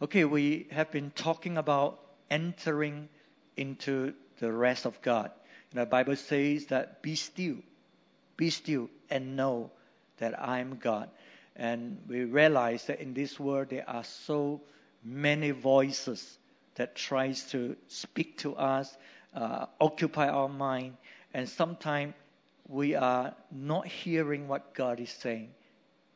Okay, we have been talking about entering into the rest of God. Know, the Bible says that be still, be still and know that I am God. And we realize that in this world there are so many voices that tries to speak to us, uh, occupy our mind, and sometimes we are not hearing what God is saying.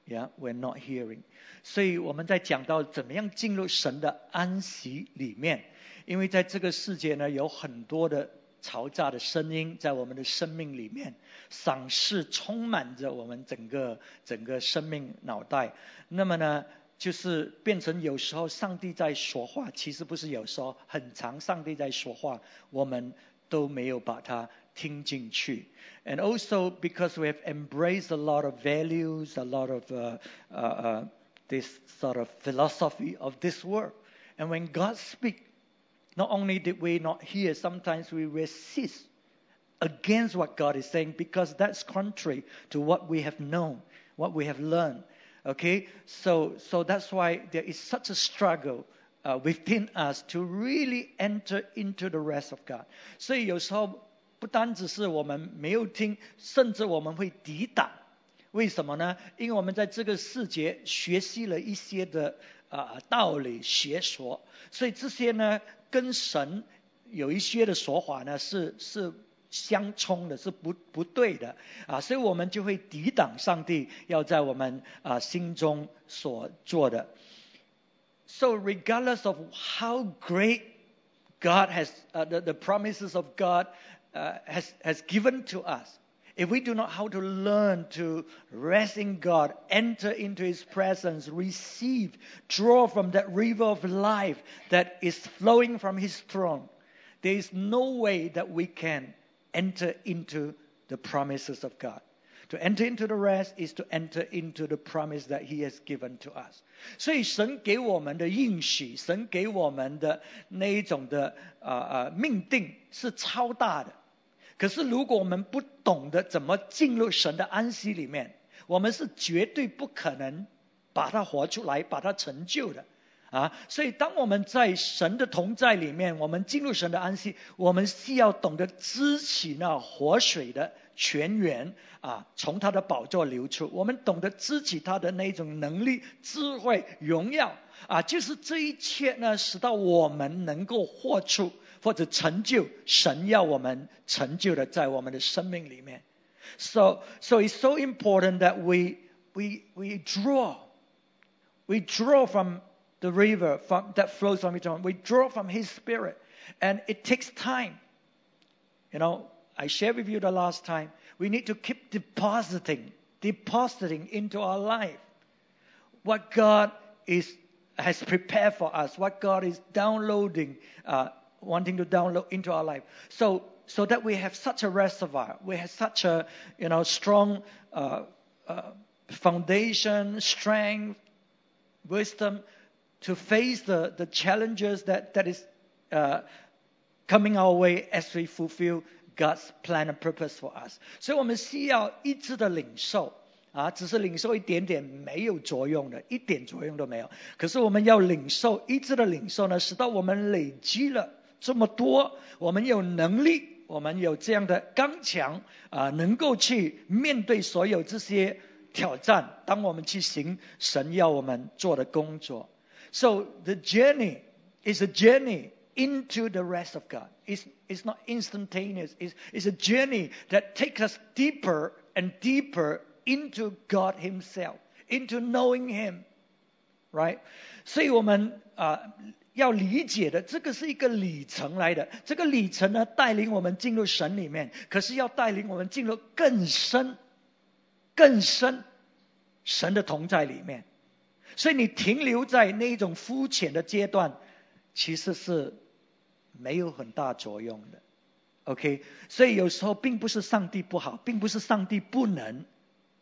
Yeah, we're not hearing. 所以我们在讲到怎么样进入神的安息里面，因为在这个世界呢，有很多的嘈杂的声音在我们的生命里面，赏识充满着我们整个整个生命脑袋。那么呢，就是变成有时候上帝在说话，其实不是有时候，很长上帝在说话，我们都没有把它听进去。And also because we have embraced a lot of values, a lot of uh, uh, uh, this sort of philosophy of this world. And when God speaks, not only did we not hear, sometimes we resist against what God is saying because that's contrary to what we have known, what we have learned. Okay, so so that's why there is such a struggle uh, within us to really enter into the rest of God. 所以有时候 不单只是我们没有听，甚至我们会抵挡。为什么呢？因为我们在这个世界学习了一些的啊道理学说，所以这些呢跟神有一些的说法呢是是相冲的，是不不对的啊，所以我们就会抵挡上帝要在我们啊心中所做的。So regardless of how great God has the, the promises of God uh, has has given to us. if we do not how to learn to rest in God, enter into His presence, receive, draw from that river of life that is flowing from His throne, there is no way that we can enter into the promises of God. To enter into the rest is to enter into the promise that He has given to us. 所以神给我们的应许，神给我们的那一种的呃呃命定是超大的。 可是，如果我们不懂得怎么进入神的安息里面，我们是绝对不可能把它活出来，把它成就的啊！所以，当我们在神的同在里面，我们进入神的安息，我们需要懂得支起那活水的泉源啊，从他的宝座流出。我们懂得支起他的那种能力、智慧、荣耀啊，就是这一切呢，使到我们能够获出。或者成就神要我们成就的，在我们的生命里面。So, so it's so important that we we we draw, we draw from the river from, that flows from eternal. We draw from His Spirit, and it takes time. You know, I shared with you the last time. We need to keep depositing, depositing into our life what God is has prepared for us, what God is downloading uh, wanting to download into our life. So, so that we have such a reservoir, we have such a, you know, strong uh, uh, foundation, strength, wisdom to face the, the challenges that, that is uh, coming our way as we fulfill God's plan and purpose for us. 所以我们需要一致的领受。啊，只是领受一点点没有作用的，一点作用都没有。可是我们要领受一致的领受呢，使到我们累积了 这么多，我们有能力，我们有这样的刚强啊，能够去面对所有这些挑战。当我们去行神要我们做的工作，So the journey is a journey into the rest of God. It's it's not instantaneous. It's it's a journey that takes us deeper and deeper into God Himself, into knowing Him, right? 所以我们啊。 要理解的，这个是一个里程来的。这个里程呢，带领我们进入神里面，可是要带领我们进入更深、更深神的同在里面。所以你停留在那一种肤浅的阶段，其实是没有很大作用的。OK，所以有时候并不是上帝不好，并不是上帝不能。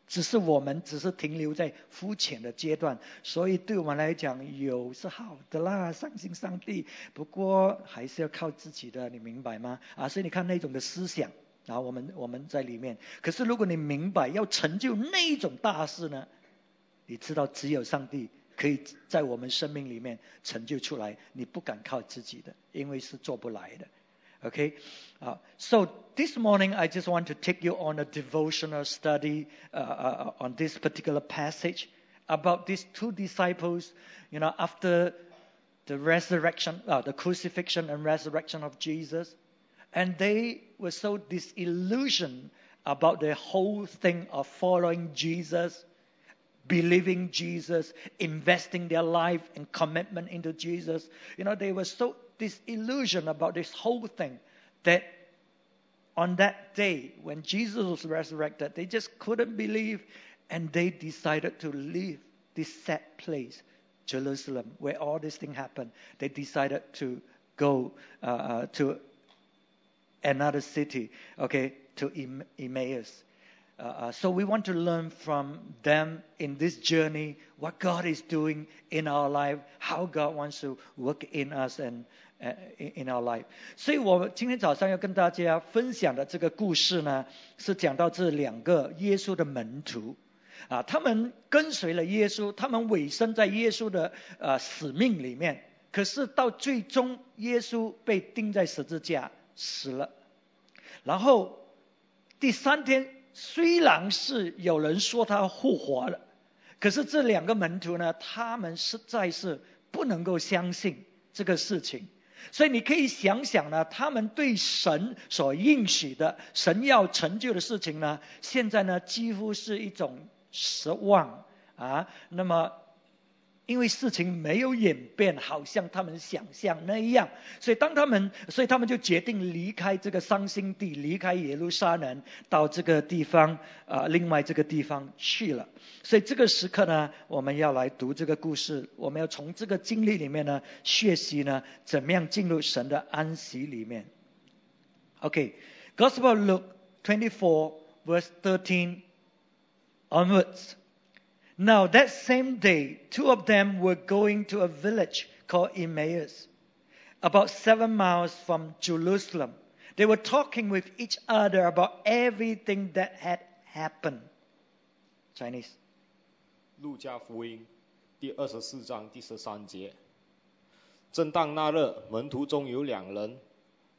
只是我们只是停留在肤浅的阶段，所以对我们来讲有是好的啦，相信上帝。不过还是要靠自己的，你明白吗？啊，所以你看那种的思想，然后我们我们在里面。可是如果你明白要成就那一种大事呢，你知道只有上帝可以在我们生命里面成就出来。你不敢靠自己的，因为是做不来的。Okay, uh, so this morning I just want to take you on a devotional study uh, uh, on this particular passage about these two disciples. You know, after the resurrection, uh, the crucifixion and resurrection of Jesus, and they were so disillusioned about the whole thing of following Jesus, believing Jesus, investing their life and commitment into Jesus. You know, they were so disillusioned about this whole thing that on that day when Jesus was resurrected, they just couldn't believe and they decided to leave this sad place, Jerusalem, where all this thing happened. They decided to go uh, uh, to another city, okay, to Emmaus. Uh, so we want to learn from them in this journey what God is doing in our life, how God wants to work in us and uh, in our life. 所以我今天早上要跟大家分享的这个故事呢，是讲到这两个耶稣的门徒啊，他们跟随了耶稣，他们委身在耶稣的呃使命里面。可是到最终，耶稣被钉在十字架死了，然后第三天。虽然是有人说他复活了，可是这两个门徒呢，他们实在是不能够相信这个事情。所以你可以想想呢，他们对神所应许的、神要成就的事情呢，现在呢几乎是一种失望啊。那么。因为事情没有演变，好像他们想象那样，所以当他们，所以他们就决定离开这个伤心地，离开耶路撒冷，到这个地方啊，另外这个地方去了。所以这个时刻呢，我们要来读这个故事，我们要从这个经历里面呢，学习呢，怎么样进入神的安息里面。OK，Gospel Luke twenty four verse thirteen onwards。Now, that same day, two of them were going to a village called Emmaus, about seven miles from Jerusalem. They were talking with each other about everything that had happened. Chinese. 路加福音第二十四章第十三节。正当那日，门徒中有两人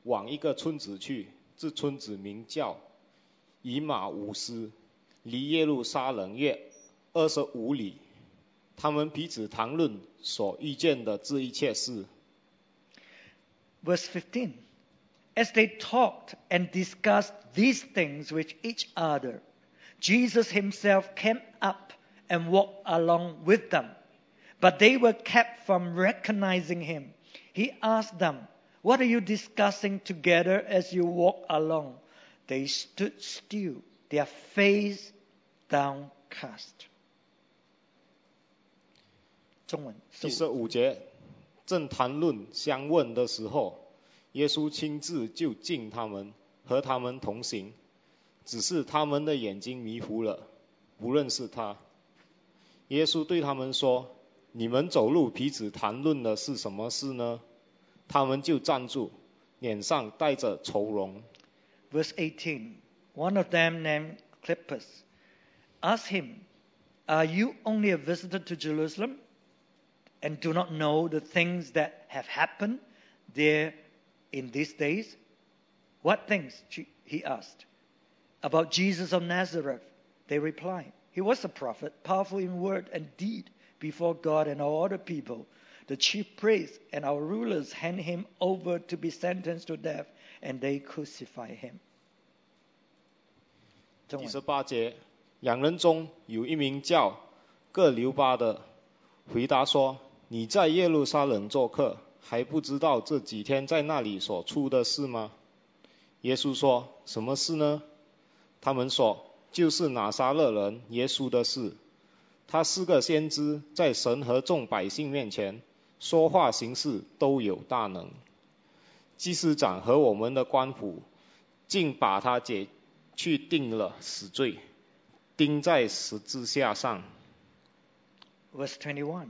往一个村子去，这村子名叫以马忤斯，离耶路撒冷约 二十五里，他们彼此谈论所遇见的这一切事。Verse 15 As they talked and discussed these things with each other, Jesus himself came up and walked along with them. But they were kept from recognizing him. He asked them, What are you discussing together as you walk along? They stood still, their face downcast. 第十五节，正谈论相问的时候，耶稣亲自就近他们，和他们同行，只是他们的眼睛迷糊了，不认识他。耶稣对他们说：“你们走路彼此谈论的是什么事呢？”他们就站住，脸上带着愁容。Verse eighteen, one of them named Cleopas asked him, "Are you only a visitor to Jerusalem?" and do not know the things that have happened there in these days? What things? He asked. About Jesus of Nazareth, they replied. He was a prophet, powerful in word and deed before God and all the people. The chief priests and our rulers hand him over to be sentenced to death, and they crucify him. 第十八节，两人中有一名叫革流巴的，回答说：“你在耶路撒冷做客，还不知道这几天在那里所出的事吗？耶稣说：“什么事呢？”他们说：“就是拿撒勒人耶稣的事。他是个先知，在神和众百姓面前说话行事都有大能。祭司长和我们的官府竟把他解去定了死罪，钉在十字架上。” Verse twenty-one.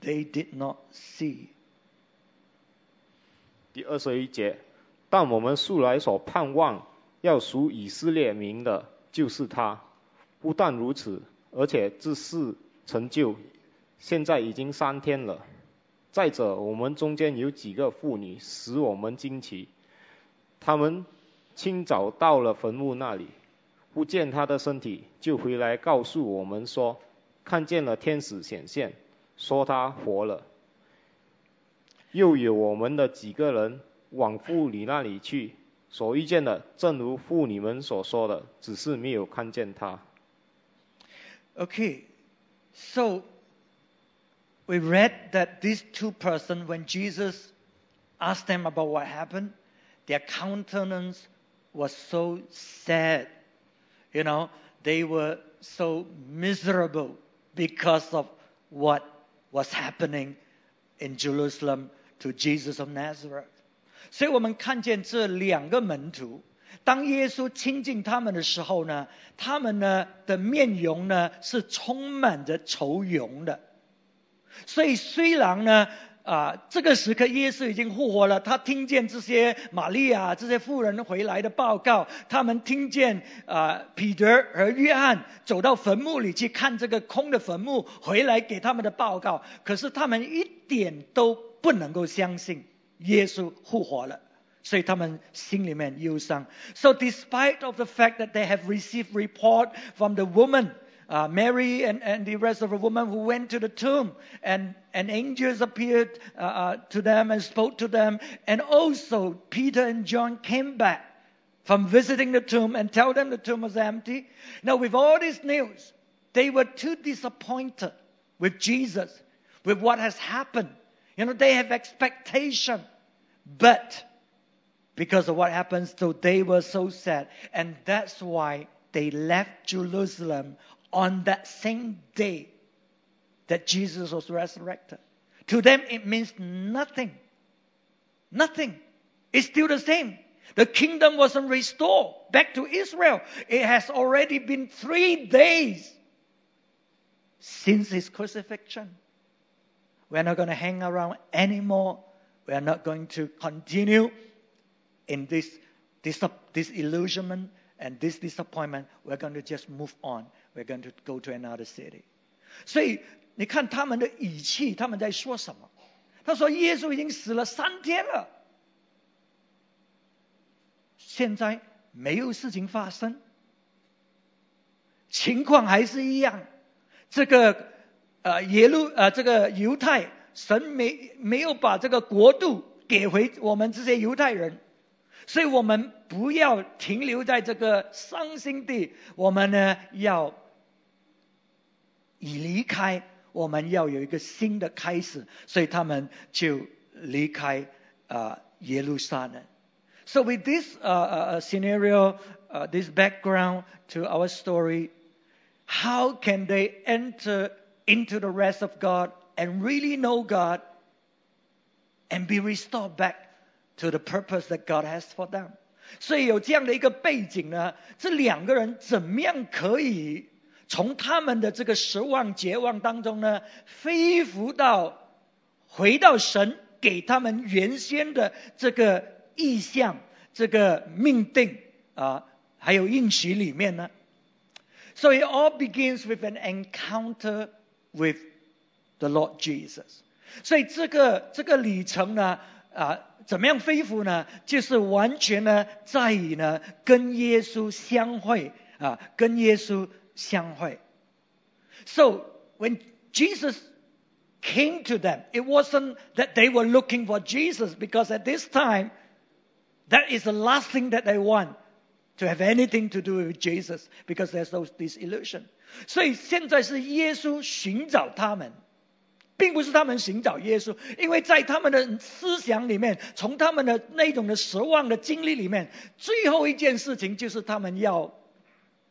they did not see. 第二十一节，但我们素来所盼望要属以色列民的，就是他。不但如此，而且这事成就，现在已经三天了。再者，我们中间有几个妇女使我们惊奇，他们清早到了坟墓那里，不见他的身体，就回来告诉我们说，看见了天使显现，说他活了。又有我们的几个人往妇女那里去，所遇见的正如妇女们所说的，只是没有看见他。Okay, so we read that these two persons, when Jesus asked them about what happened, their countenance was so sad. You know, they were so miserable because of what What's happening in Jerusalem to Jesus of Nazareth. 所以我们看见这两个门徒，当耶稣亲近他们的时候呢，他们呢的面容呢是充满着愁容的。所以虽然呢啊这个时刻耶稣已经复活了，他听见这些玛利亚这些妇人回来的报告，他们听见啊彼得和约翰走到坟墓里去看这个空的坟墓回来给他们的报告，可是他们一点都不能够相信耶稣复活了。所以他们心里面忧伤。So despite of the fact that they have received report from the woman, uh, Mary and, and the rest of the women who went to the tomb, and, and angels appeared uh, uh, to them and spoke to them, and also Peter and John came back from visiting the tomb and tell them the tomb was empty. Now with all this news, they were too disappointed with Jesus, with what has happened. You know, they have expectation, but because of what happened. So they were so sad. And that's why they left Jerusalem on that same day that Jesus was resurrected. To them, it means nothing. Nothing. It's still the same. The kingdom wasn't restored back to Israel. It has already been three days since his crucifixion. We're not going to hang around anymore. We're not going to continue in this, this, this and this disappointment, we're going to just move on. We're going to go to another city. 所以你看他们的语气，他们在说什么？他说：“耶稣已经死了三天了，现在没有事情发生，情况还是一样。这个呃耶路呃这个犹太神没没有把这个国度给回我们这些犹太人。”所以我们不要停留在这个伤心地，我们呢要已离开，我们要有一个新的开始。所以他们就离开啊耶路撒冷。So with this uh, uh, scenario, uh, this background to our story, how can they enter into the rest of God and really know God and be restored back to the purpose that God has for them。所以有这样的一个背景呢，这两个人怎么样可以 从他们的这个失望、绝望当中呢，恢复到回到神给他们原先的这个意向、这个命定啊，还有应许里面呢？So it all begins with an encounter with the Lord Jesus。所以这个这个里程呢，啊。怎么样恢复呢？就是完全呢，在于呢，跟耶稣相会啊，跟耶稣相会。So when Jesus came to them, it wasn't that they were looking for Jesus because at this time, that is the last thing that they want to have anything to do with Jesus because there's those this illusion. 所以现在是耶稣寻找他们。并不是他们寻找耶稣，因为在他们的思想里面，从他们的那种的失望的经历里面，最后一件事情就是他们要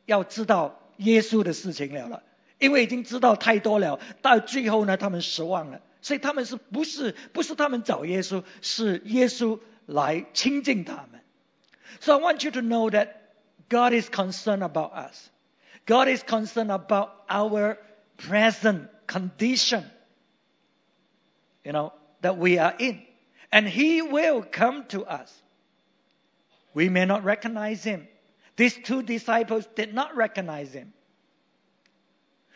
要知道 耶稣的事情了了。 因为已经知道太多了，到最后呢，他们失望了。所以他们是不是不是他们找耶稣，是耶稣来亲近他们。So I want you to know that God is concerned about us. God is concerned about our present condition. You know that we are in, and He will come to us. We may not recognize Him. These two disciples did not recognize Him.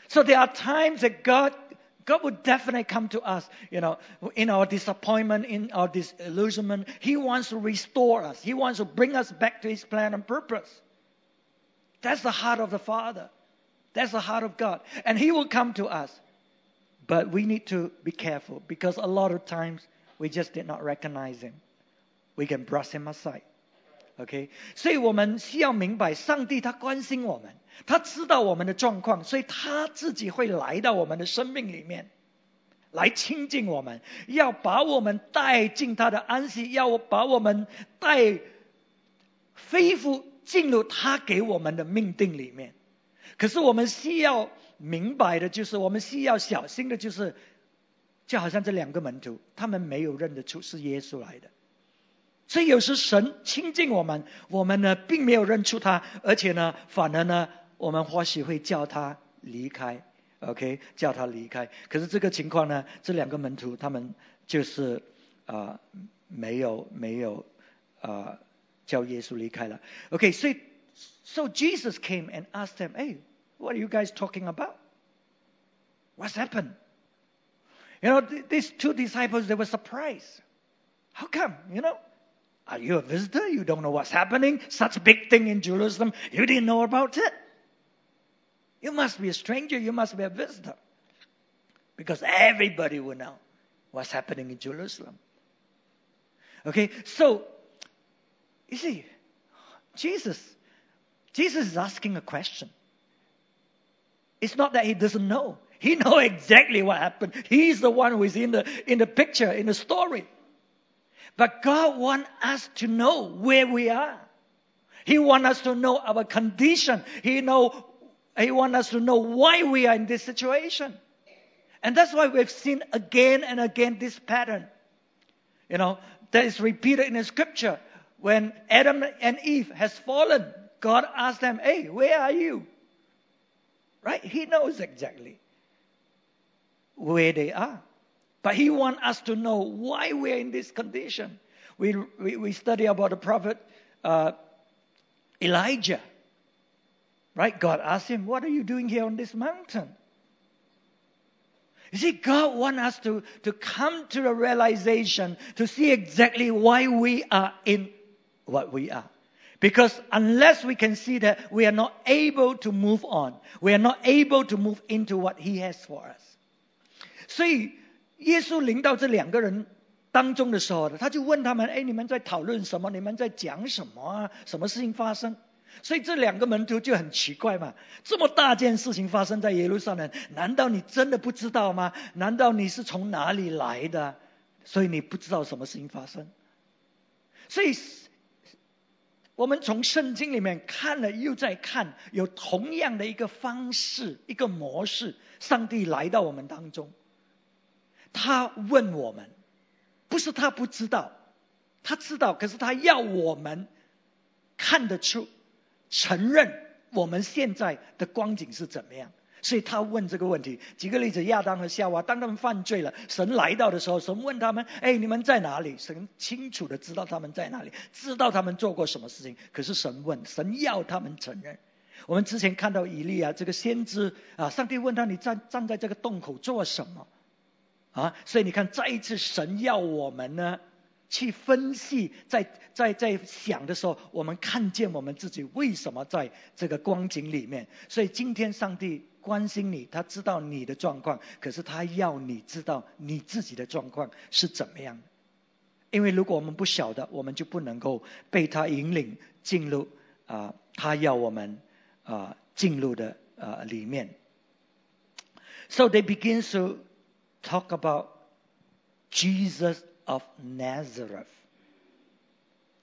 So there are times that God God would definitely come to us, you know, in our disappointment, in our disillusionment. He wants to restore us. He wants to bring us back to His plan and purpose. That's the heart of the Father. That's the heart of God. And He will come to us. But we need to be careful because a lot of times we just did not recognize Him. We can brush Him aside. OK，所以我们需要明白，上帝他关心我们，他知道我们的状况，所以他自己会来到我们的生命里面，来亲近我们，要把我们带进他的安息，要把我们带恢复进入他给我们的命定里面。可是我们需要明白的就是，我们需要小心的就是，就好像这两个门徒，他们没有认得出是耶稣来的。所以有时神亲近我们，我们呢并没有认出他，而且呢，反而呢，我们或许会叫他离开，OK，叫他离开。可是这个情况呢，这两个门徒他们就是啊，没有没有啊，叫耶稣离开了。OK，所以，So Jesus came and asked them, "Hey, what are you guys talking about? What's happened?" You know, these two disciples they were surprised. How come? You know? Are you a visitor? You don't know what's happening? Such a big thing in Jerusalem. You didn't know about it. You must be a stranger. You must be a visitor. Because everybody will know what's happening in Jerusalem. Okay, so you see, Jesus, Jesus is asking a question. It's not that he doesn't know. He knows exactly what happened. He's the one who is in the in the picture, in the story. But God wants us to know where we are. He wants us to know our condition. He know He wants us to know why we are in this situation. And that's why we've seen again and again this pattern. You know, that is repeated in the scripture. When Adam and Eve has fallen, God asked them, Hey, where are you? Right? He knows exactly where they are. But he wants us to know why we're in this condition. We, we, we study about the prophet uh, Elijah. Right? God asked him, What are you doing here on this mountain? You see, God wants us to, to come to the realization to see exactly why we are in what we are. Because unless we can see that, we are not able to move on. We are not able to move into what He has for us. 所以耶稣临到这两个人当中的时候，他就问他们：“哎，你们在讨论什么？你们在讲什么啊？什么事情发生？”所以这两个门徒就很奇怪嘛，这么大件事情发生在耶路撒冷，难道你真的不知道吗？难道你是从哪里来的？所以你不知道什么事情发生？所以，我们从圣经里面看了又在看，有同样的一个方式、一个模式，上帝来到我们当中。他问我们，不是他不知道，他知道，可是他要我们看得出、承认我们现在的光景是怎么样。所以他问这个问题。举个例子，亚当和夏娃，当他们犯罪了，神来到的时候，神问他们：“哎，你们在哪里？”神清楚的知道他们在哪里，知道他们做过什么事情。可是神问，神要他们承认。我们之前看到以利亚这个先知啊，上帝问他：“你站站在这个洞口做什么？”啊，所以你看，再一次神要我们呢去分析，在在在想的时候，我们看见我们自己为什么在这个光景里面。所以今天上帝关心你，他知道你的状况，可是他要你知道你自己的状况是怎么样。因为如果我们不晓得，我们就不能够被他引领进入啊，他要我们啊进入的啊里面。So they begin to. Talk about Jesus of Nazareth.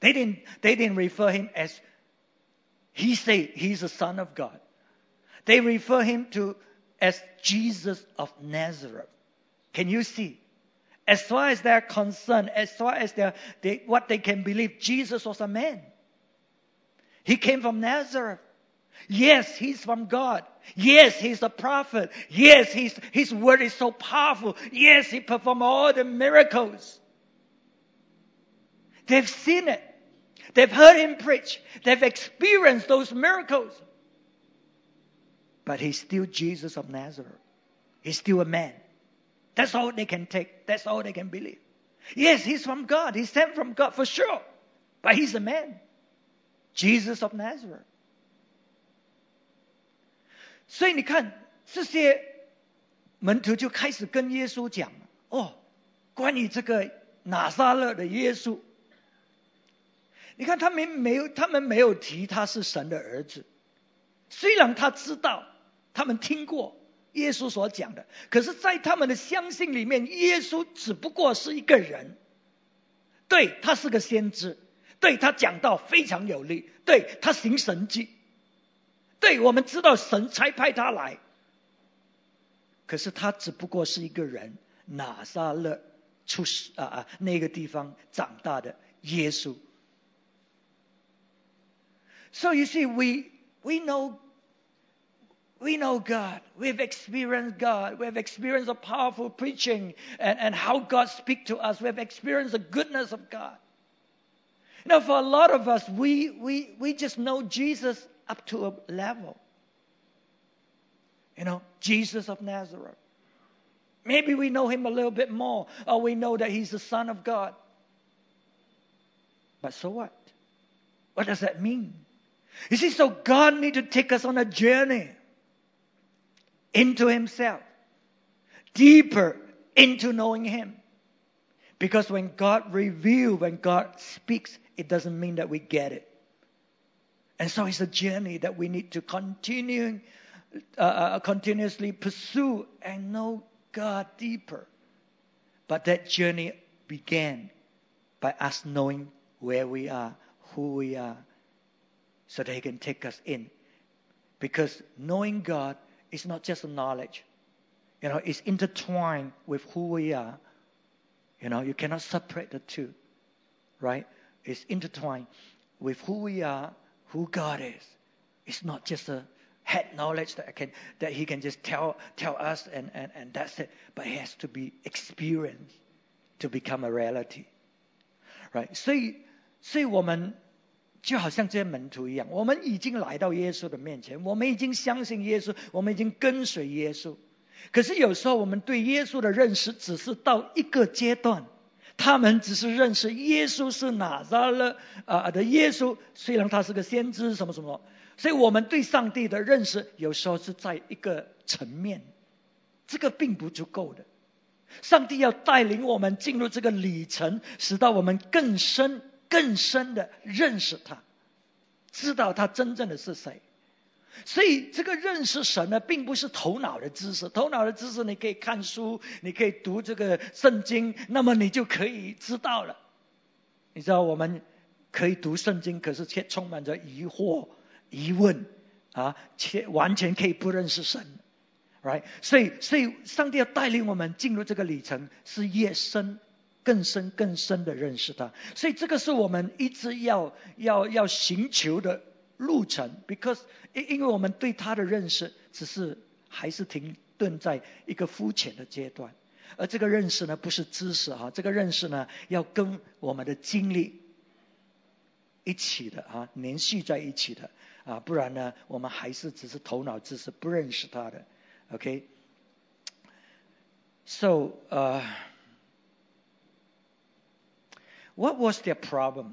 They didn't, they didn't refer him as he say he's the son of God. They refer him to as Jesus of Nazareth. Can you see? As far as they're concerned, as far as they're, they, what they can believe, Jesus was a man. He came from Nazareth. Yes, he's from God. Yes, he's a prophet. Yes, he's, his word is so powerful. Yes, he performed all the miracles. They've seen it. They've heard him preach. They've experienced those miracles. But he's still Jesus of Nazareth. He's still a man. That's all they can take. That's all they can believe. Yes, he's from God. He's sent from God for sure. But he's a man. Jesus of Nazareth. 所以你看，这些门徒就开始跟耶稣讲哦，关于这个拿撒勒的耶稣。你看他们没有，他们没有提他是神的儿子。虽然他知道，他们听过耶稣所讲的，可是，在他们的相信里面，耶稣只不过是一个人。对他是个先知，对他讲道非常有力，对他行神迹。对我们知道神才派他来，可是他只不过是一个人，拿撒勒出世啊啊那个地方长大的耶稣。So you see, we we know we know God. We've experienced God. We've experienced a powerful preaching and, and how God speaks to us. We've experienced the goodness of God. Now, for a lot of us, we, we, we just know Jesus up to a level. You know, Jesus of Nazareth. Maybe we know him a little bit more, or we know that he's the Son of God. But so what? What does that mean? You see, so God need to take us on a journey into himself, deeper into knowing him. Because when God reveals, when God speaks, it doesn't mean that we get it. And so it's a journey that we need to continue, uh, uh, continuously pursue and know God deeper. But that journey began by us knowing where we are, who we are, so that He can take us in. Because knowing God is not just a knowledge. You know, it's intertwined with who we are. You know, you cannot separate the two, right? It's intertwined with who we are who God is. It's not just a head knowledge that I can that He can just tell tell us and, and, and that's it. But it has to be experienced to become a reality. Right? 所以所以我们就好像这些门徒一样，我们已经来到耶稣的面前，我们已经相信耶稣，我们已经跟随耶稣。可是有时候我们对耶稣的认识只是到一个阶段。他们只是认识耶稣是哪吒了啊的耶稣，虽然他是个先知什么什么，所以我们对上帝的认识有时候是在一个层面，这个并不足够的。上帝要带领我们进入这个里程，使到我们更深、更深的认识他，知道他真正的是谁。所以，这个认识神呢，并不是头脑的知识。头脑的知识，你可以看书，你可以读这个圣经，那么你就可以知道了。你知道，我们可以读圣经，可是却充满着疑惑、疑问啊，且完全可以不认识神，right？所以，所以上帝要带领我们进入这个旅程，是越深、更深、更深的认识他。所以，这个是我们一直要要要寻求的。路程，because 因因为我们对他的认识只是还是停顿在一个肤浅的阶段，而这个认识呢不是知识啊，这个认识呢要跟我们的经历一起的啊，联系在一起的啊，不然呢我们还是只是头脑知识不认识他的，OK？So 呃，What was their problem?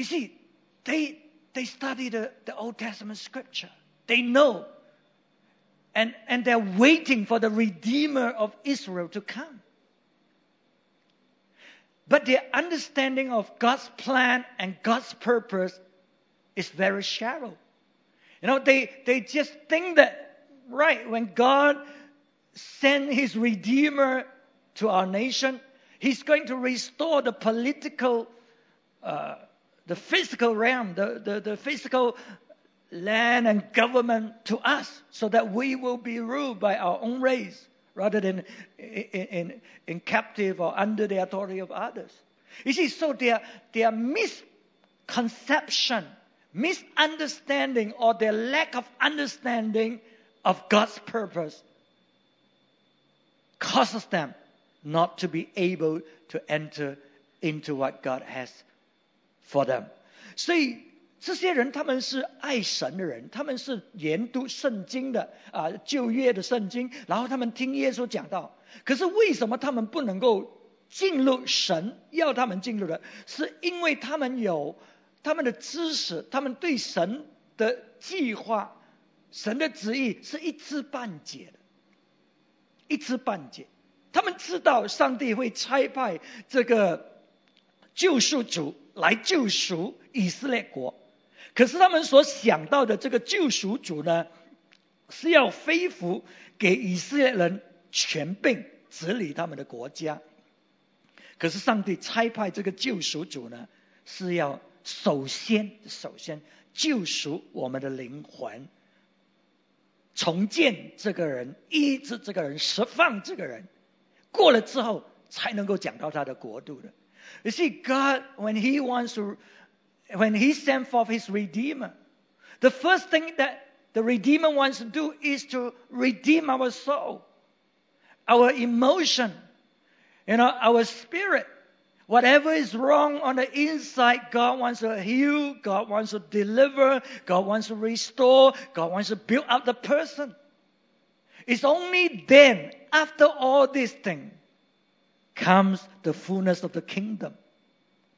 ？you see, they, they study the, the Old Testament scripture. They know. And, and they're waiting for the Redeemer of Israel to come. But their understanding of God's plan and God's purpose is very shallow. You know, they, they just think that, right, when God sent his Redeemer to our nation, he's going to restore the political, uh, the physical realm, the, the, the physical land and government to us so that we will be ruled by our own race rather than in, in, in captive or under the authority of others. You see, so their, their misconception, misunderstanding, or their lack of understanding of God's purpose causes them not to be able to enter into what God has for them. 所以这些人他们是爱神的人，他们是研读圣经的啊，旧约的圣经，然后他们听耶稣讲道。可是为什么他们不能够进入神要他们进入的？是因为他们有他们的知识，他们对神的计划、神的旨意是一知半解的，一知半解。他们知道上帝会差派这个救赎主来救赎以色列国。可是他们所想到的这个救赎主呢，是要恢复给以色列人权柄治理他们的国家。可是上帝差派这个救赎主呢，是要首先首先救赎我们的灵魂，重建这个人，医治这个人，释放这个人，过了之后才能够讲到他的国度的。You see, God, when He wants to when he sent forth his Redeemer, the first thing that the Redeemer wants to do is to redeem our soul, our emotion, you know, our spirit. Whatever is wrong on the inside, God wants to heal, God wants to deliver, God wants to restore, God wants to build up the person. It's only then, after all these things, comes the fullness of the kingdom.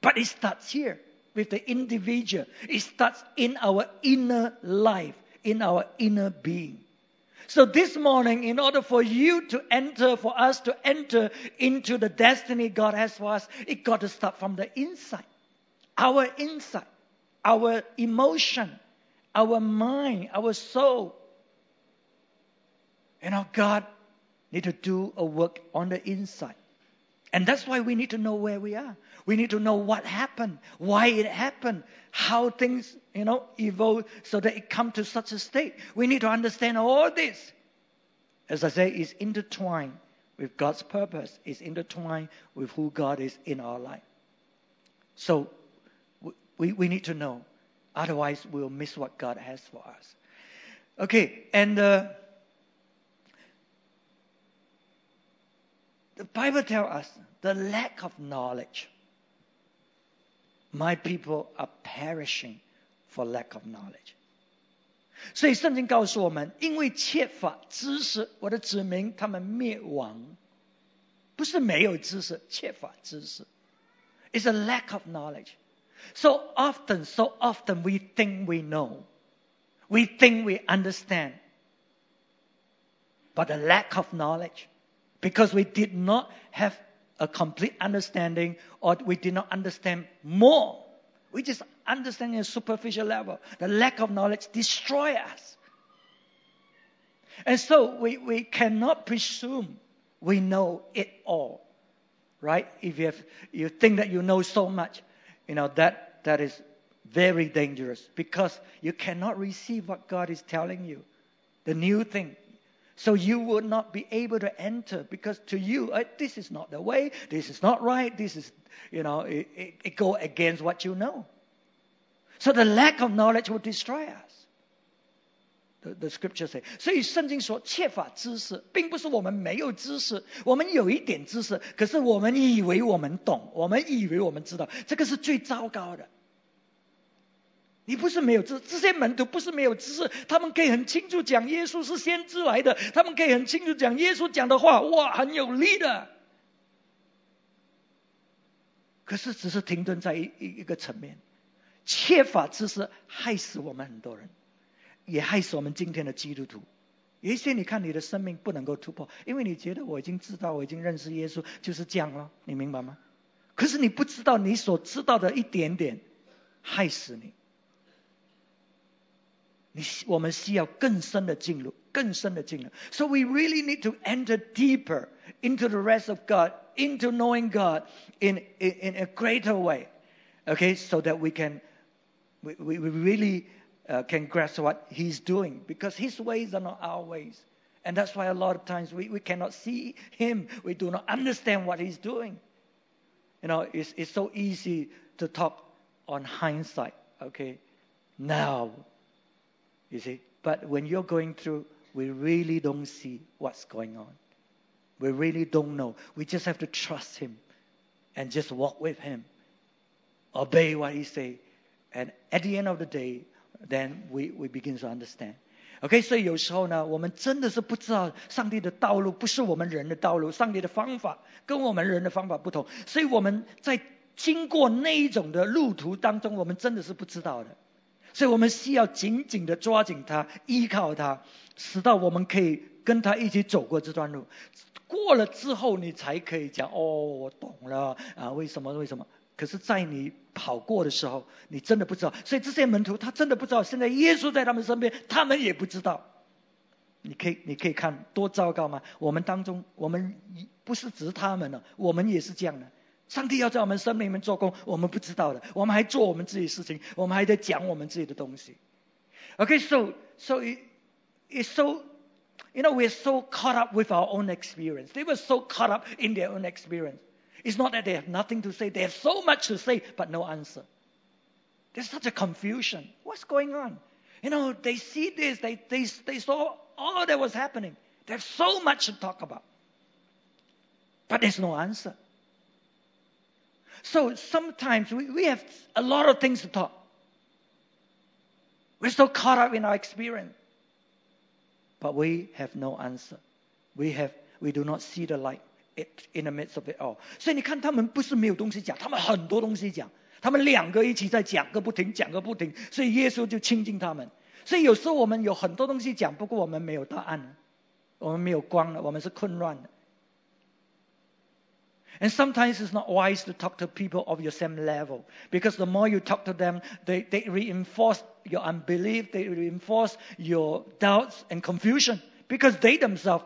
But it starts here with the individual. It starts in our inner life, in our inner being. So this morning, in order for you to enter, for us to enter into the destiny God has for us, it got to start from the inside. Our inside, our emotion, our mind, our soul. You know, God need to do a work on the inside. And that's why we need to know where we are. We need to know what happened, why it happened, how things, you know, evolve so that it come to such a state. We need to understand all this. As I say, it's intertwined with God's purpose. It's intertwined with who God is in our life. So we, we need to know. Otherwise, we'll miss what God has for us. Okay, and uh, the Bible tells us the lack of knowledge my people are perishing for lack of knowledge. 所以圣经告诉我们，因为缺乏知识，我的子民他们灭亡，不是没有知识，缺乏知识，it's a lack of knowledge. So often, so often we think we know, we think we understand, but a lack of knowledge, because we did not have a complete understanding or we did not understand more. We just understand in a superficial level. The lack of knowledge destroy us. And so we, we cannot presume we know it all. Right? If you, have, you think that you know so much, you know, that, that is very dangerous because you cannot receive what God is telling you. The new thing. So you would not be able to enter because to you, uh, this is not the way, this is not right, this is, you know, it, it, it go against what you know. So the lack of knowledge will destroy us. The, the scripture say，所以圣经说缺乏知识，并不是我们没有知识，我们有一点知识，可是我们以为我们懂，我们以为我们知道，这个是最糟糕的。 你不是没有知，这些门徒不是没有知识，他们可以很清楚讲耶稣是先知来的，他们可以很清楚讲耶稣讲的话，哇，很有力的。可是只是停顿在一一一个层面，缺乏知识害死我们很多人，也害死我们今天的基督徒。有一些你看你的生命不能够突破，因为你觉得我已经知道，我已经认识耶稣，就是这样了，你明白吗？可是你不知道你所知道的一点点害死你。你我们需要更深的进入，更深的进入。So we really need to enter deeper into the rest of God, into knowing God in in, in a greater way. Okay, so that we can we, we really uh, can grasp what He's doing because His ways are not our ways. And that's why a lot of times we, we cannot see Him. We do not understand what He's doing. You know, it's, it's so easy to talk on hindsight, okay? Now, you see. But when you're going through, we really don't see what's going on. We really don't know. We just have to trust Him and just walk with Him. Obey what He say. And at the end of the day, then we, we begin to understand. OK，所以有时候呢，我们真的是不知道上帝的道路不是我们人的道路，上帝的方法跟我们人的方法不同，所以我们在经过那一种的路途当中，我们真的是不知道的， 所以我们需要紧紧的抓紧他，依靠他，直到我们可以跟他一起走过这段路，过了之后，你才可以讲哦，我懂了啊，为什么？为什么？可是，在你跑过的时候，你真的不知道。所以这些门徒他真的不知道，现在耶稣在他们身边，他们也不知道。你可以，你可以看多糟糕吗？我们当中，我们不是只是他们了，我们也是这样的。上帝要在我们生命里面做工，我们不知道的，我们还做我们自己事情，我们还在讲我们自己的东西。Okay, so so it's so you know we're so caught up with our own experience. They were so caught up in their own experience. It's not that they have nothing to say, they have so much to say, but no answer. There's such a confusion. What's going on? You know, they see this, they, they, they saw all that was happening. They have so much to talk about. But there's no answer. So sometimes we, we have a lot of things to talk. We're so caught up in our experience. But we have no answer. We have we do not see the light in the midst of it all。所以你看，他们不是没有东西讲，他们很多东西讲，他们两个一起在讲个不停，讲个不停。所以耶稣就亲近他们。所以有时候我们有很多东西讲，不过我们没有答案，我们没有光了，我们是混乱的。 And sometimes it's not wise to talk to people of your same level because the more you talk to them, they, they reinforce your unbelief, they reinforce your doubts and confusion because they themselves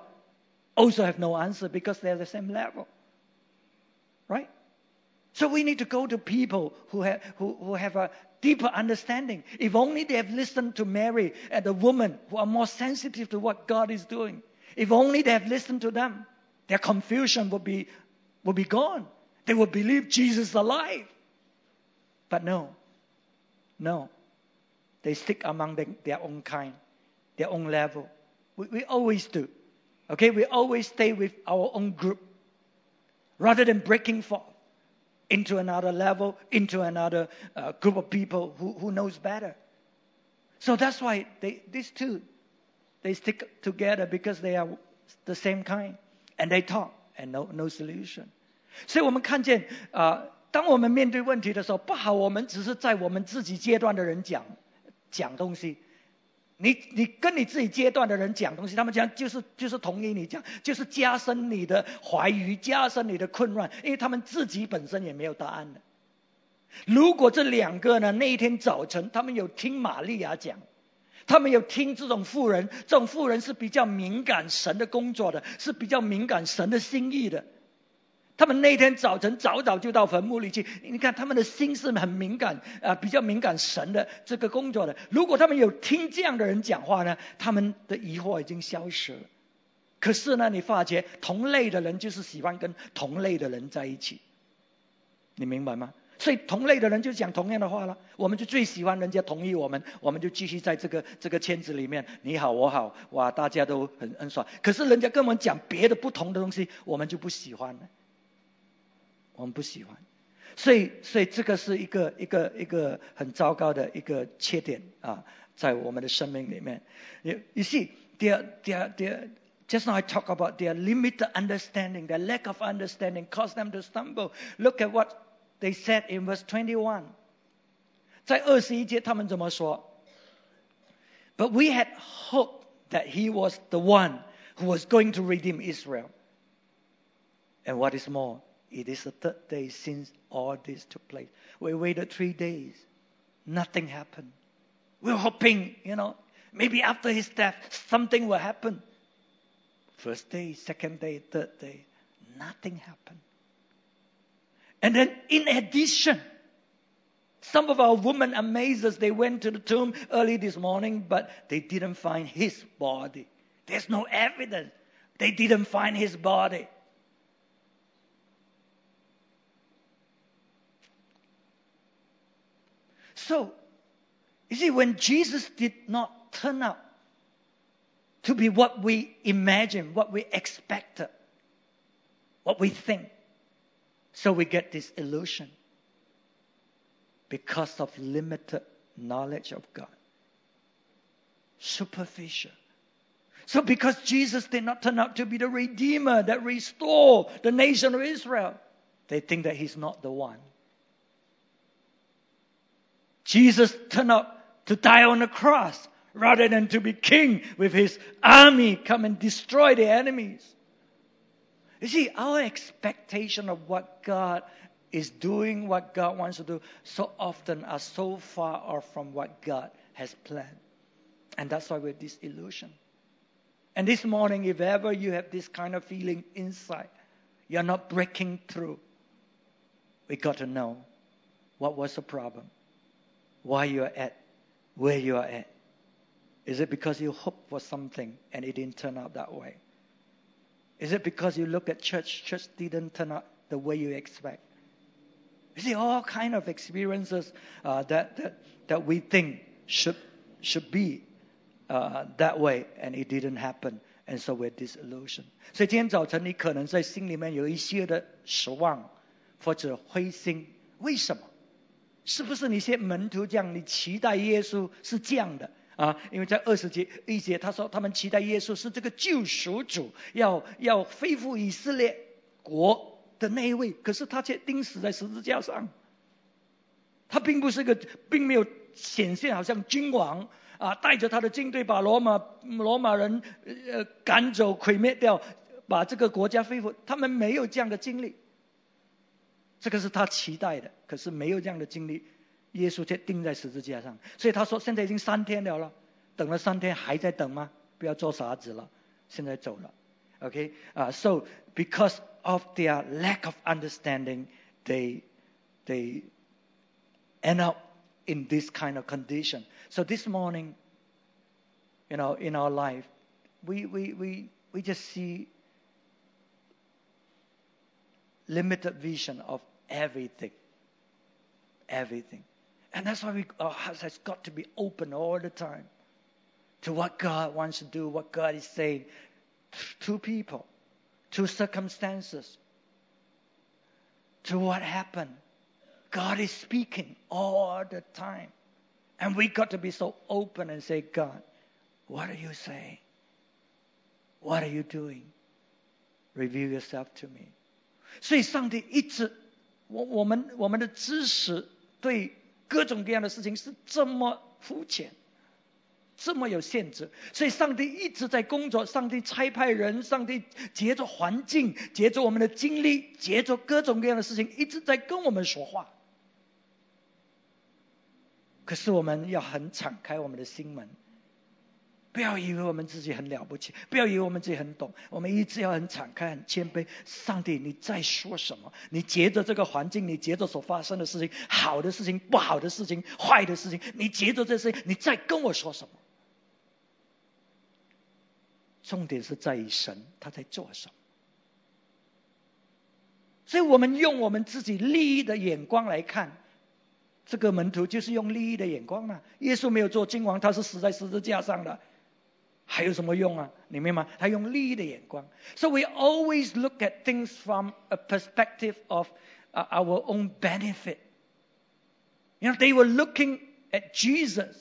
also have no answer because they're the same level. Right? So we need to go to people who have, who, who have a deeper understanding. If only they have listened to Mary and the woman who are more sensitive to what God is doing. If only they have listened to them, their confusion would be, would be gone. They will believe Jesus alive. But no, no. They stick among the, their own kind, their own level. We, we always do. Okay, we always stay with our own group rather than breaking forth into another level, into another uh, group of people who, who knows better. So that's why they, these two, they stick together because they are the same kind and they talk and no, no solution. 所以我们看见啊、当我们面对问题的时候，不好，我们只是在我们自己阶段的人讲讲东西。你你跟你自己阶段的人讲东西，他们讲就是就是同意你讲，就是加深你的怀疑，加深你的混乱，因为他们自己本身也没有答案的。如果这两个呢，那一天早晨他们有听玛利亚讲，他们有听这种妇人，这种妇人是比较敏感神的工作的，是比较敏感神的心意的。他们那天早晨早早就到坟墓里去，你看他们的心是很敏感啊，比较敏感神的这个工作的。如果他们有听这样的人讲话呢，他们的疑惑已经消失了。可是呢，你发觉同类的人就是喜欢跟同类的人在一起，你明白吗？所以同类的人就讲同样的话了，我们就最喜欢人家同意我们，我们就继续在这个这个圈子里面，你好我好，哇，大家都很很爽。可是人家跟我们讲别的不同的东西，我们就不喜欢了。我们不喜欢，所以所以这个是一个一个一个很糟糕的一个缺点啊，在我们的生命里面。You you see, their their their just now I talk about their limited understanding, their lack of understanding caused them to stumble. Look at what they said in verse 21. 在二十一节他们怎么说？But we had hoped that he was the one who was going to redeem Israel. And what is more, it is the third day since all this took place. We waited three days. Nothing happened. We we're hoping, you know, maybe after his death, something will happen. First day, second day, third day, nothing happened. And then, in addition, some of our women amazed us. They went to the tomb early this morning, but they didn't find his body. There's no evidence. They didn't find his body. So, you see, when Jesus did not turn out to be what we imagined, what we expected, what we think, so we get this illusion because of limited knowledge of God. Superficial. So because Jesus did not turn out to be the Redeemer that restore the nation of Israel, they think that he's not the one. Jesus turned out to die on the cross rather than to be king with his army come and destroy the enemies. You see, our expectation of what God is doing, what God wants to do, so often are so far off from what God has planned. And that's why we're disillusioned. And this morning, if ever you have this kind of feeling inside, you're not breaking through, we got to know what was the problem, why you're at where you are at. Is it because you hoped for something and it didn't turn out that way? Is it because you look at church, church didn't turn out the way you expect? You see, all kind of experiences uh, that, that, that we think should, should be uh, that way, and it didn't happen, and so we're disillusioned. 所以今天早晨你可能在心里面有一些的失望或者灰心，为什么？是不是你些门徒这样？你期待耶稣是这样的？ 啊，因为在二十节一节，他说他们期待耶稣是这个救赎主，要要恢复以色列国的那一位，可是他却钉死在十字架上。他并不是个，并没有显现，好像君王啊，带着他的军队把罗马罗马人呃赶走、毁灭掉，把这个国家恢复。他们没有这样的经历，这个是他期待的，可是没有这样的经历。耶稣却钉在十字架上，所以他说：“现在已经三天了了，等了三天还在等吗？不要做傻子了，现在走了。” Okay, uh, so because of their lack of understanding, they they end up in this kind of condition. So this morning, you know, in our life, we we we we just see limited vision of everything, everything. And that's why we, our hearts has got to be open all the time to what God wants to do, what God is saying to people, to circumstances, to what happened. God is speaking all the time. And we got to be so open and say, God, what are you saying? What are you doing? Reveal yourself to me. 所以上帝一直，我我们我们的知识对 各种各样的事情是这么肤浅，这么有限制，所以上帝一直在工作。上帝差派人，上帝借着环境，借着我们的经历，借着各种各样的事情，一直在跟我们说话。可是我们要很敞开我们的心门。不要以为我们自己很了不起，不要以为我们自己很懂，我们一直要很敞开、很谦卑。上帝，你在说什么？你觉着这个环境，你觉着所发生的事情，好的事情、不好的事情、坏的事情，你觉着这些，你在跟我说什么？重点是在于神他在做什么。所以我们用我们自己利益的眼光来看，这个门徒就是用利益的眼光嘛。耶稣没有做君王，他是死在十字架上的。还有什么用啊？你明白吗？他用利益的眼光。So we always look at things from a perspective of uh, our own benefit. You know, they were looking at Jesus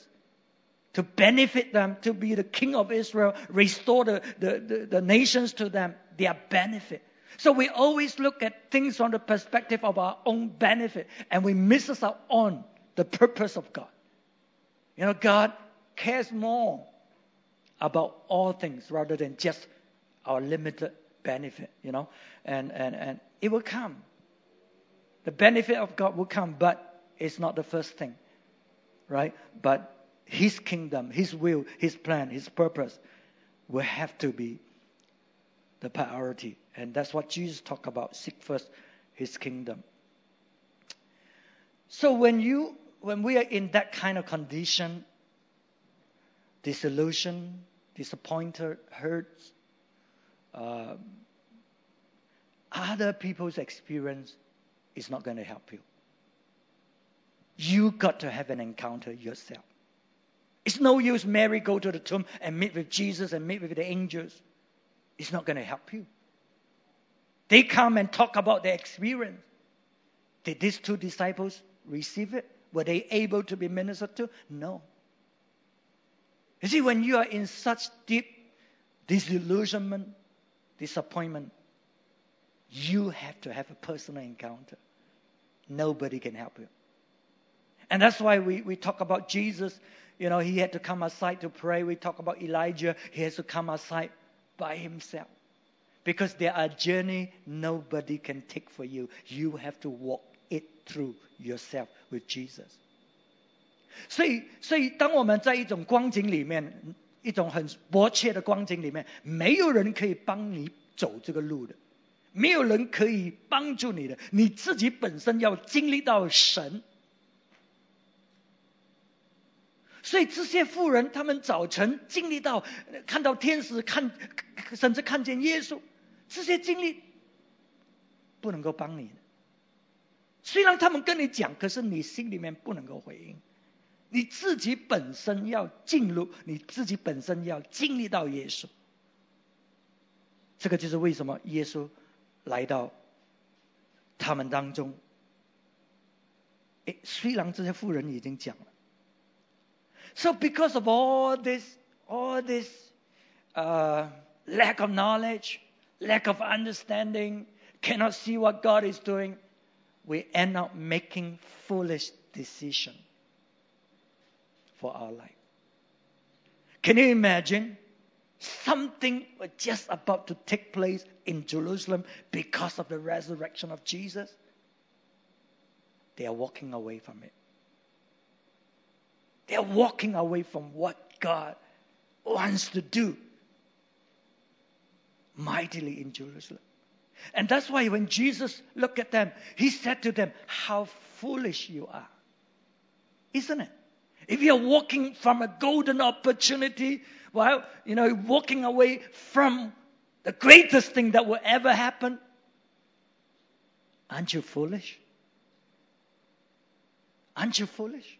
to benefit them, to be the king of Israel, restore the, the, the, the nations to them, their benefit. So we always look at things from the perspective of our own benefit, and we miss out on the purpose of God. You know, God cares more about all things rather than just our limited benefit, you know, and, and, and it will come. The benefit of God will come, but it's not the first thing, right? But His kingdom, His will, His plan, His purpose will have to be the priority. And that's what Jesus talked about. Seek first His kingdom. So when you, when we are in that kind of condition, disillusion, disappointed, hurt, uh, other people's experience is not going to help you. You got to have an encounter yourself. It's no use Mary go to the tomb and meet with Jesus and meet with the angels. It's not going to help you. They come and talk about their experience. Did these two disciples receive it? Were they able to be ministered to? No. You see, when you are in such deep disillusionment, disappointment, you have to have a personal encounter. Nobody can help you. And that's why we, we talk about Jesus. You know, he had to come aside to pray. We talk about Elijah. He has to come aside by himself. Because there are journey nobody can take for you. You have to walk it through yourself with Jesus. 所以，所以当我们在一种光景里面，一种很薄切的光景里面，没有人可以帮你走这个路的。没有人可以帮助你的，你自己本身要经历到神。所以这些富人，他们早晨经历到看到天使，看甚至看见耶稣，这些经历不能够帮你的。虽然他们跟你讲，可是你心里面不能够回应。你自己本身要进入，你自己本身要经历到耶稣。这个就是为什么耶稣。来到他们当中。哎，虽然这些富人已经讲了，so because of all this, all this, uh, lack of knowledge, lack of understanding, cannot see what God is doing, we end up making foolish decisions. For our life. Can you imagine? Something was just about to take place in Jerusalem because of the resurrection of Jesus. They are walking away from it. They are walking away from what God wants to do mightily in Jerusalem. And that's why when Jesus looked at them, he said to them, How foolish you are. Isn't it? If you're walking from a golden opportunity well, you know, walking away from the greatest thing that will ever happen. Aren't you foolish? Aren't you foolish?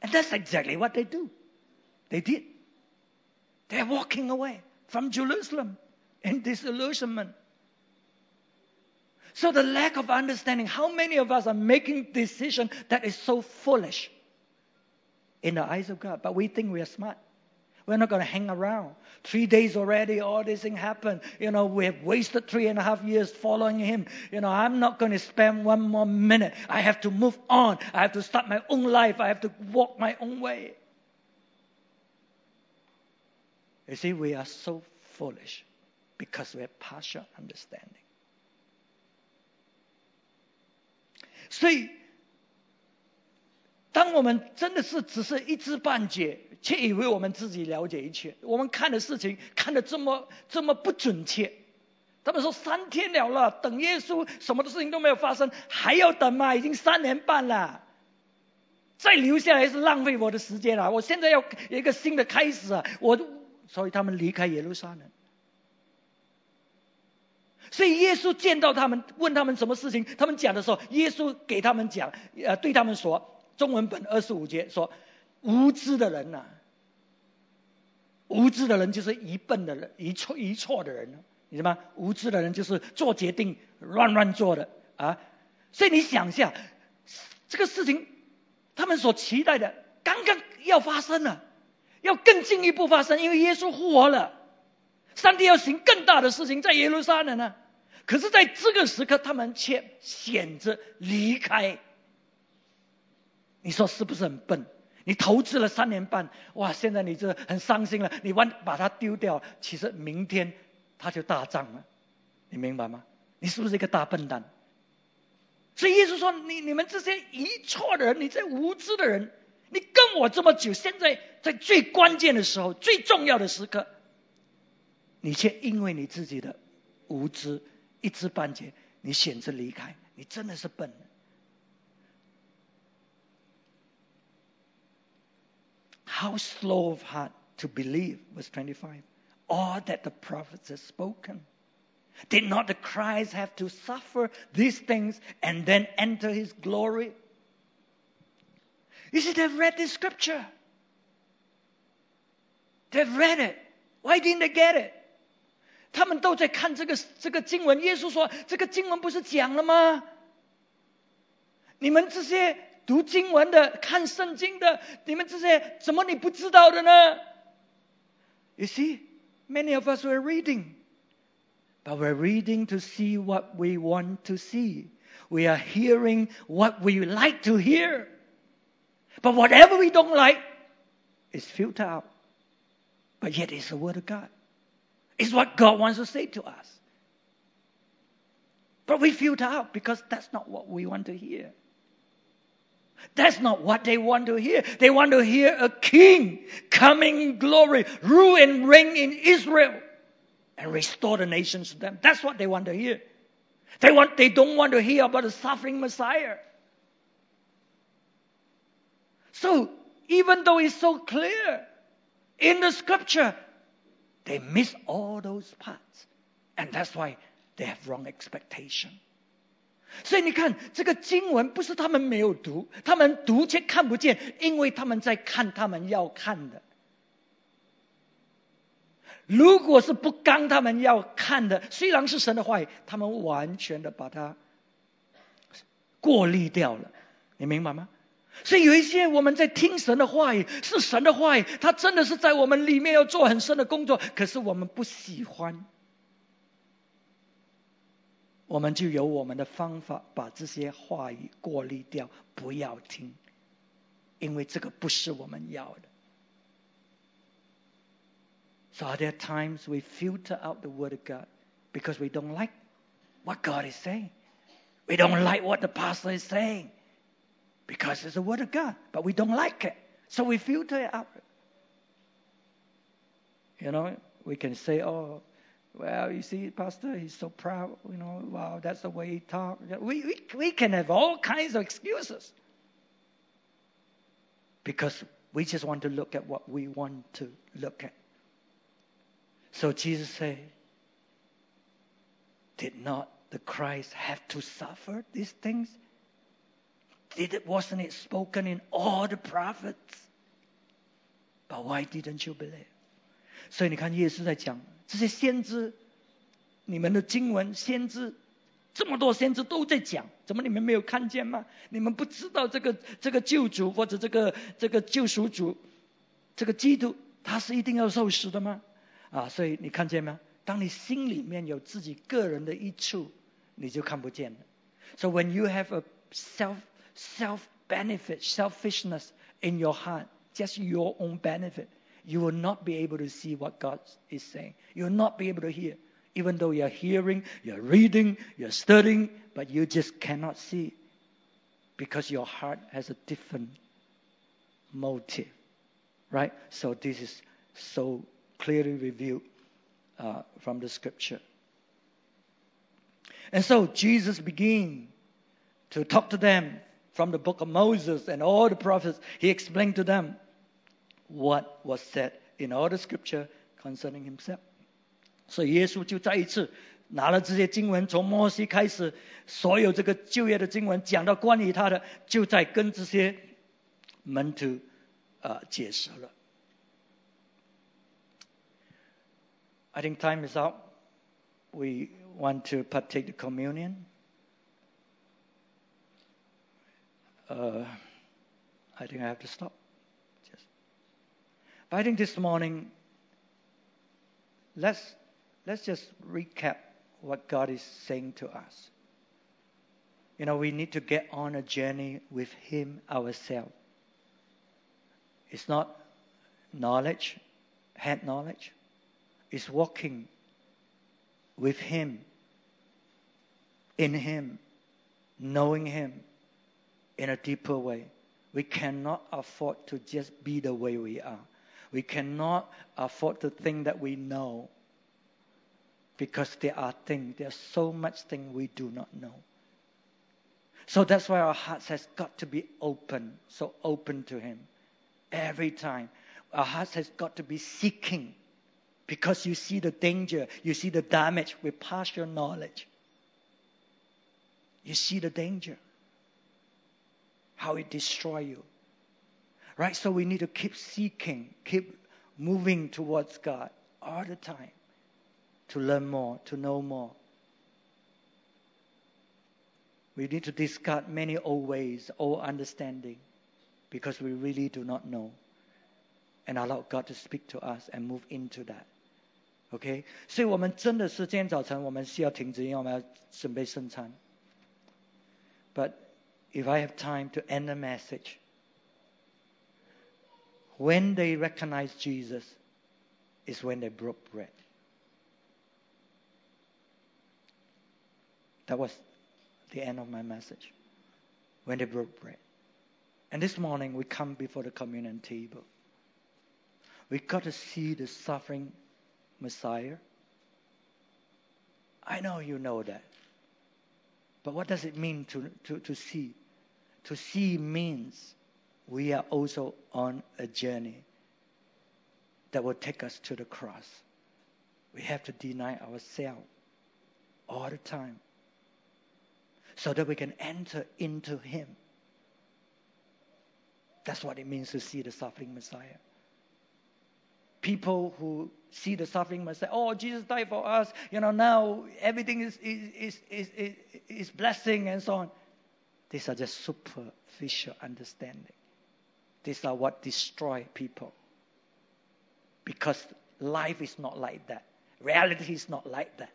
And that's exactly what they do. They did. They're walking away from Jerusalem in disillusionment. So the lack of understanding, how many of us are making decision that is so foolish? in the eyes of God. But we think we are smart. We're not going to hang around. Three days already, all this thing happened. You know, we have wasted three and a half years following him. You know, I'm not going to spend one more minute. I have to move on. I have to start my own life. I have to walk my own way. You see, we are so foolish because we have partial understanding. 所以当我们真的是只是一知半解，却以为我们自己了解一切，我们看的事情看得这么这么不准确。他们说三天了了，等耶稣，什么的事情都没有发生，还要等吗？已经三年半了，再留下来是浪费我的时间了。我现在要有一个新的开始啊！我，所以他们离开耶路撒冷。所以耶稣见到他们，问他们什么事情，他们讲的时候，耶稣给他们讲，呃，对他们说。中文本二十五节说：“无知的人呐，无知的人就是一笨的人，一错一错的人，你知道吗？无知的人就是做决定乱乱做的啊！所以你想一下，这个事情他们所期待的刚刚要发生了，要更进一步发生，因为耶稣复活了，上帝要行更大的事情在耶路撒冷呢。可是在这个时刻，他们却选择离开。”你说是不是很笨？你投资了三年半，哇，现在你这很伤心了，你完把它丢掉，其实明天它就大涨了，你明白吗？你是不是一个大笨蛋？所以耶稣说：“你你们这些愚错的人，你这无知的人，你跟我这么久，现在在最关键的时候、最重要的时刻，你却因为你自己的无知、一知半解，你选择离开，你真的是笨。” How slow of heart to believe, verse 25, all that the prophets have spoken. Did not the Christ have to suffer these things and then enter his glory? You see, they've read this scripture. They've read it. Why didn't they get it? 他们都在看这个这个经文。耶稣说：“这个经文不是讲了吗？你们这些读经文的、看圣经的，你们这些怎么你不知道的呢？”You see, many of us were reading. But we're reading to see what we want to see. We are hearing what we like to hear. But whatever we don't like is filtered out. But yet it's the Word of God. It's what God wants to say to us. But we filter out because that's not what we want to hear. That's not what they want to hear. They want to hear a king coming in glory, rule and reign in Israel and restore the nations to them. That's what they want to hear. They want they don't want to hear about a suffering Messiah. So even though it's so clear in the scripture, they miss all those parts. And that's why they have wrong expectation. 所以你看，这个经文不是他们没有读，他们读却看不见，因为他们在看他们要看的。如果是不刚他们要看的，虽然是神的话语，他们完全的把它过滤掉了，你明白吗？所以有一些我们在听神的话语，是神的话语，他真的是在我们里面要做很深的工作，可是我们不喜欢，我们就有我们的方法把这些话语过滤掉，不要听，因为这个不是我们要的。So are there times we filter out the Word of God because we don't like what God is saying? We don't like what the pastor is saying because it's the Word of God, but we don't like it. So we filter it out. You know, we can say, oh, well, you see, Pastor, he's so proud. You know, wow, that's the way he talks. We, we, we can have all kinds of excuses because we just want to look at what we want to look at. So Jesus said, Did not the Christ have to suffer these things? Did it wasn't it spoken in all the prophets? But why didn't you believe? 所以你看，耶稣在讲这些先知，你们的经文先知这么多先知都在讲，怎么你们没有看见吗？你们不知道这个这个救主或者这个这个救赎主，这个基督他是一定要受死的吗？啊，所以你看见没有？当你心里面有自己个人的益处，你就看不见了。So when you have a self self benefit, selfishness in your heart, just your own benefit, you will not be able to see what God is saying. You will not be able to hear, even though you're hearing, you're reading, you're studying, but you just cannot see because your heart has a different motive, right? So this is so clearly revealed uh, from the scripture. And so Jesus began to talk to them from the book of Moses and all the prophets. He explained to them what was said in all the scripture concerning himself. 所以耶稣就再一次拿了这些经文，从摩西开始，所有这个旧约的经文讲到关于他的，就在跟这些门徒啊、呃、解释了。I think time is up. We want to partake the communion. Uh, I think I have to stop. Just. But I think this morning, let's let's just recap what God is saying to us. you know, we need to get on a journey with Him ourselves. It's not knowledge, head knowledge. It's walking with Him, in Him, knowing Him in a deeper way. We cannot afford to just be the way we are. We cannot afford to think that we know because there are things, there's so much thing we do not know. So that's why our hearts has got to be open, so open to Him every time. Our hearts has got to be seeking because you see the danger, you see the damage with partial knowledge. You see the danger, how it destroy you. Right? So we need to keep seeking, keep moving towards God all the time to learn more, to know more. We need to discard many old ways, old understanding, because we really do not know. And allow God to speak to us and move into that. OK，所以我们真的是今天早晨我们需要停止，因为我们要准备圣餐。But if I have time to end the message, when they recognized Jesus, is when they broke bread. That was the end of my message. When they broke bread. And this morning we come before the communion table. We got to see the suffering Messiah. I know you know that. But what does it mean to, to, to see? To see means we are also on a journey that will take us to the cross. We have to deny ourselves all the time so that we can enter into Him. That's what it means to see the suffering Messiah. People who see the suffering Messiah, oh, Jesus died for us, you know, now everything is, is, is, is, is blessing and so on. These are just superficial understanding. These are what destroy people. Because life is not like that. Reality is not like that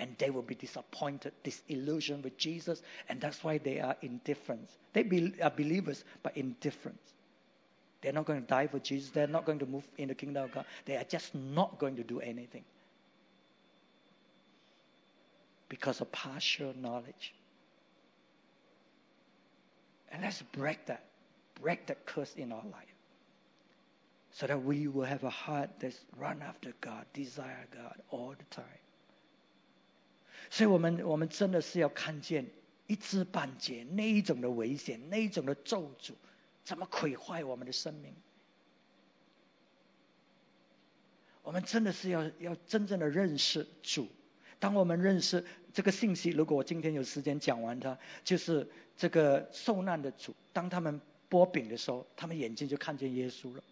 and they will be disappointed, disillusioned with Jesus, and that's why they are indifferent. They be, are believers, but indifferent. They're not going to die for Jesus. They're not going to move in the kingdom of God. They are just not going to do anything because of partial knowledge. And let's break that, break that curse in our life. So that we will have a heart that's run after God, desire God all the time. 所以我们我们真的是要看见一知半解那一种的危险，那一种的咒诅，怎么毁坏我们的生命？我们真的是要要真正的认识主。 当我们认识这个信息，如果我今天有时间讲完它，就是这个受难的主。当他们剥饼的时候，他们眼睛就看见耶稣了。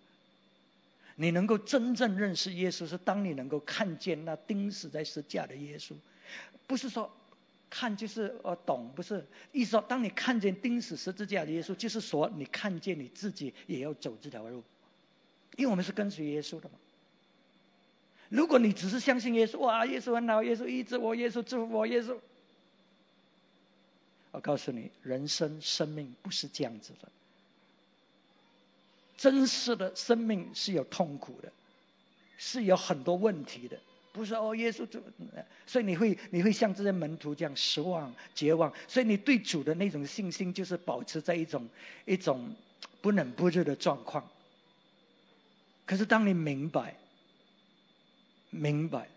你能够真正认识耶稣，是当你能够看见那钉死在十字架的耶稣。不是说看就是呃懂，不是意思说，当你看见钉死十字架的耶稣，就是说你看见你自己也要走这条路，因为我们是跟随耶稣的嘛。如果你只是相信耶稣，哇，耶稣很好，耶稣医治我，耶稣祝福我，耶稣，我告诉你，人生生命不是这样子的，真实的生命是有痛苦的，是有很多问题的。不是哦，耶稣主，所以你会你会像这些门徒这样失望、绝望，所以你对主的那种信心就是保持在一种一种不冷不热的状况。可是当你明白明白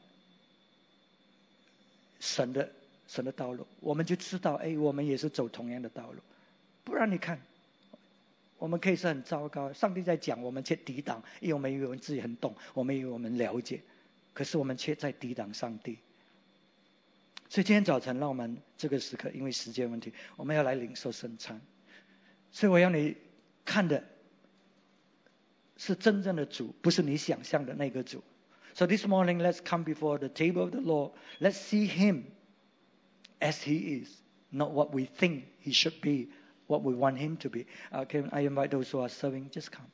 神的神的道路，我们就知道，哎，我们也是走同样的道路。不然你看，我们可以是很糟糕，上帝在讲，我们却抵挡，因为我们以为我们自己很懂，我们以为我们了解。可是我们却在抵挡上帝，所以今天早晨让我们这个时刻，因为时间问题，我们要来领受圣餐。所以我要你看的是真正的主，不是你想象的那个主。So this morning, let's come before the table of the Lord. Let's see Him as He is, not what we think He should be, what we want Him to be. Uh, okay, I invite those who are serving, just come.